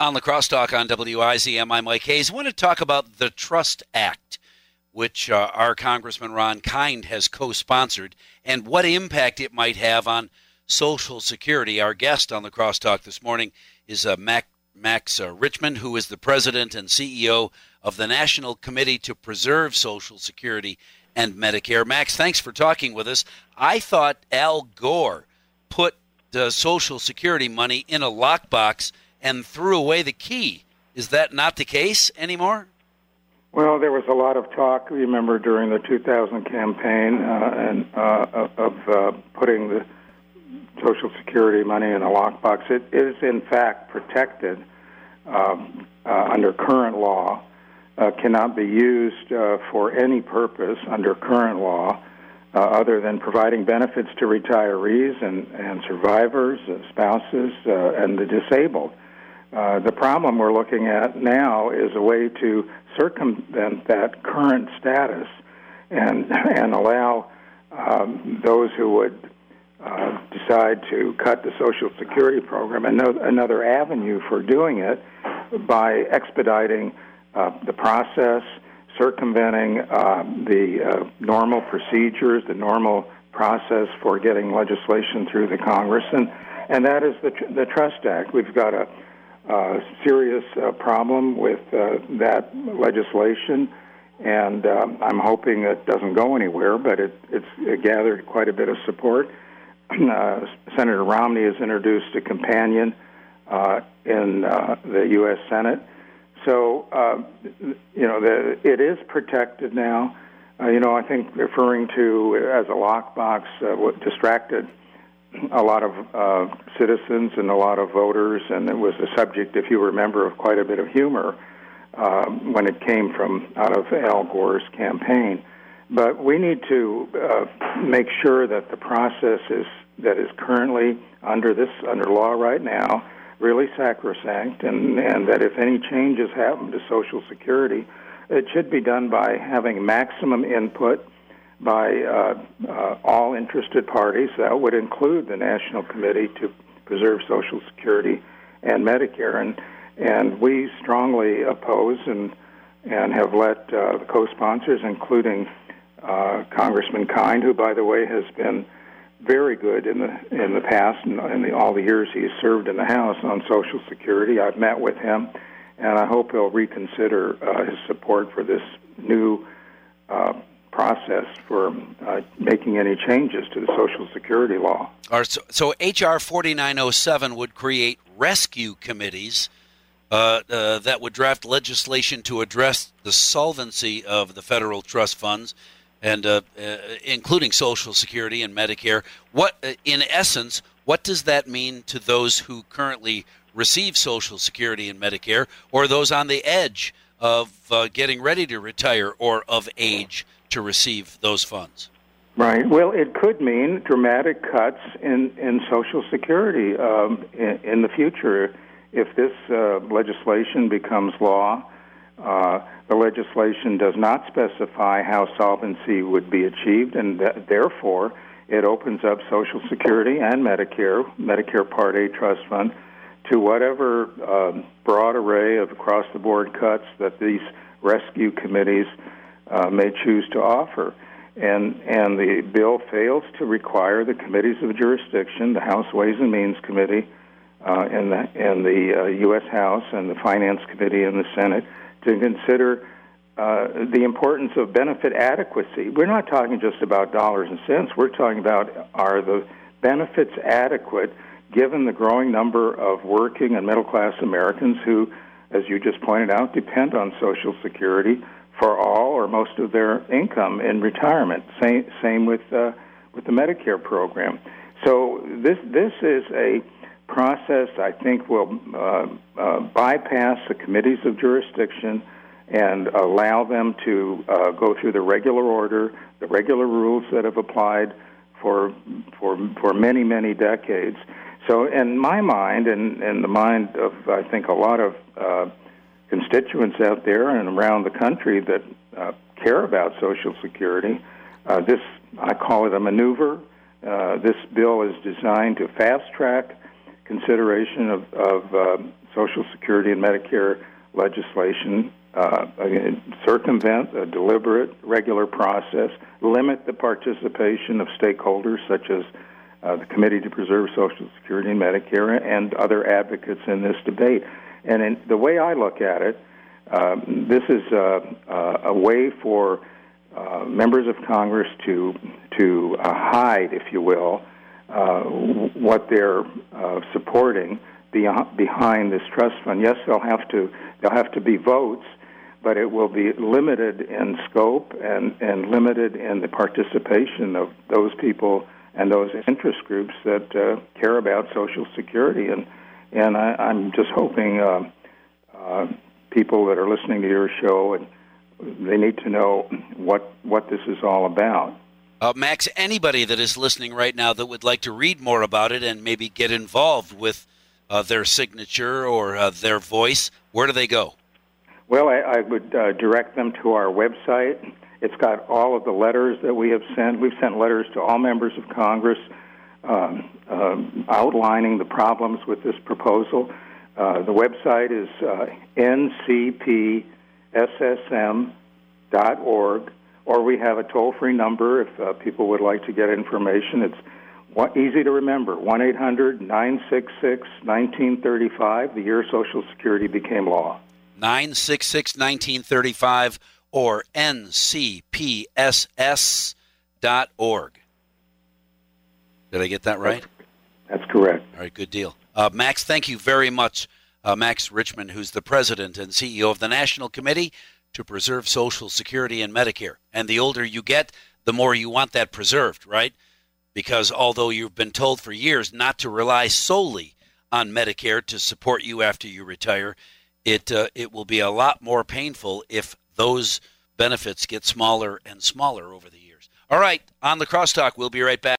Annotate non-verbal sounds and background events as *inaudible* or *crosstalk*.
On the crosstalk on WIZM, I'm Mike Hayes. I want to talk about the Trust Act, which uh, our Congressman Ron Kind has co sponsored, and what impact it might have on Social Security. Our guest on the crosstalk this morning is uh, Mac, Max uh, Richtman, who is the president and CEO of the National Committee to Preserve Social Security and Medicare. Max, thanks for talking with us. I thought Al Gore put the Social Security money in a lockbox and threw away the key. Is that not the case anymore? Well, there was a lot of talk, remember, during the 2000 campaign uh, and uh, of uh, putting the Social Security money in a lockbox. It is, in fact, protected um, uh, under current law, uh, cannot be used uh, for any purpose under current law. other than providing benefits to retirees and, and survivors, spouses, and the disabled. Uh, the problem we're looking at now is a way to circumvent that current status and *laughs* and allow um, those who would uh, decide to cut the Social Security program another, another avenue for doing it by expediting uh, the process, circumventing uh, the uh, normal procedures, the normal process for getting legislation through the Congress, and and that is the the Trust Act. We've got a uh, serious uh, problem with uh, that legislation, and um, I'm hoping it doesn't go anywhere. But it, it's gathered quite a bit of support. *clears throat* Uh, Senator Romney has introduced a companion uh, in uh, the U.S. Senate. So, you know, the, it is protected now. you know, I think referring to as a lockbox distracted a lot of uh, citizens and a lot of voters, and it was a subject, if you remember, of quite a bit of humor um, when it came from out of Al Gore's campaign. But we need to uh, make sure that the process is that is currently under this under law right now really sacrosanct, and and that if any changes happen to Social Security, it should be done by having maximum input by uh, uh, all interested parties. That would include the National Committee to Preserve Social Security and Medicare, and and we strongly oppose and and have let uh, the co-sponsors, including uh, Congressman Kind, who, by the way, has been very good in the in the past and in the, all the years he's served in the House on Social Security. I've met with him, and I hope he'll reconsider uh, his support for this new uh, process for uh, making any changes to the Social Security law. so, so H.R. 4907 would create rescue committees uh, uh, that would draft legislation to address the solvency of the federal trust funds, and uh, uh, including Social Security and Medicare. What, uh, in essence, what does that mean to those who currently receive Social Security and Medicare, or those on the edge of getting ready to retire or of age? To receive those funds? Right. Well, it could mean dramatic cuts in, in Social Security um, in, in, the future. If this uh, legislation becomes law, uh, the legislation does not specify how solvency would be achieved, and th- therefore it opens up Social Security and Medicare, Medicare Part A trust fund, to whatever um, broad array of across the board cuts that these rescue committees uh, may choose to offer. And, and the bill fails to require the committees of jurisdiction, the House Ways and Means Committee uh, and the, and the uh, U.S. House and the Finance Committee in the Senate, to consider uh, the importance of benefit adequacy. We're not talking just about dollars and cents. We're talking about are the benefits adequate given the growing number of working and middle class Americans who, as you just pointed out, depend on Social Security for all most of their income in retirement. Same same with uh, with the Medicare program. So this this is a process I think will uh, uh, bypass the committees of jurisdiction and allow them to uh, go through the regular order, the regular rules that have applied for for for many many decades. So, in my mind, and in the mind of I think a lot of uh, constituents out there and around the country that uh, care about Social Security. Uh, this, I call it a maneuver. Uh, this bill is designed to fast track consideration of, of uh, Social Security and Medicare legislation, uh, circumvent a deliberate, regular process, limit the participation of stakeholders such as uh, the Committee to Preserve Social Security and Medicare and other advocates in this debate. And in, the way I look at it, um, this is uh, uh, a way for uh, members of Congress to to uh, hide, if you will, uh, what they're uh, supporting behind this trust fund. Yes, they'll have to they'll have to be votes, but it will be limited in scope and and limited in the participation of those people and those interest groups that uh, care about Social Security. And and I, I'm just hoping uh, uh, people that are listening to your show and they need to know what what this is all about. Uh, Max, anybody that is listening right now that would like to read more about it and maybe get involved with uh, their signature or uh, their voice, where do they go? Well, I, I would uh, direct them to our website. It's got all of the letters that we have sent. We've sent letters to all members of Congress um, um outlining the problems with this proposal. Uh, the website is uh, ncpssm.org or we have a toll free number if uh, people would like to get information. It's one, easy to remember 1 800 966 1935, the year Social Security became law. 966 1935 or ncpss.org. Did I get that right? That's, that's correct. All right, good deal. Uh, Max, thank you very much. Uh, Max Richtman, who's the president and CEO of the National Committee to preserve Social Security and Medicare. And the older you get, the more you want that preserved, right? Because although you've been told for years not to rely solely on Medicare to support you after you retire, it uh, it will be a lot more painful if those benefits get smaller and smaller over the years. All right, on the crosstalk, we'll be right back.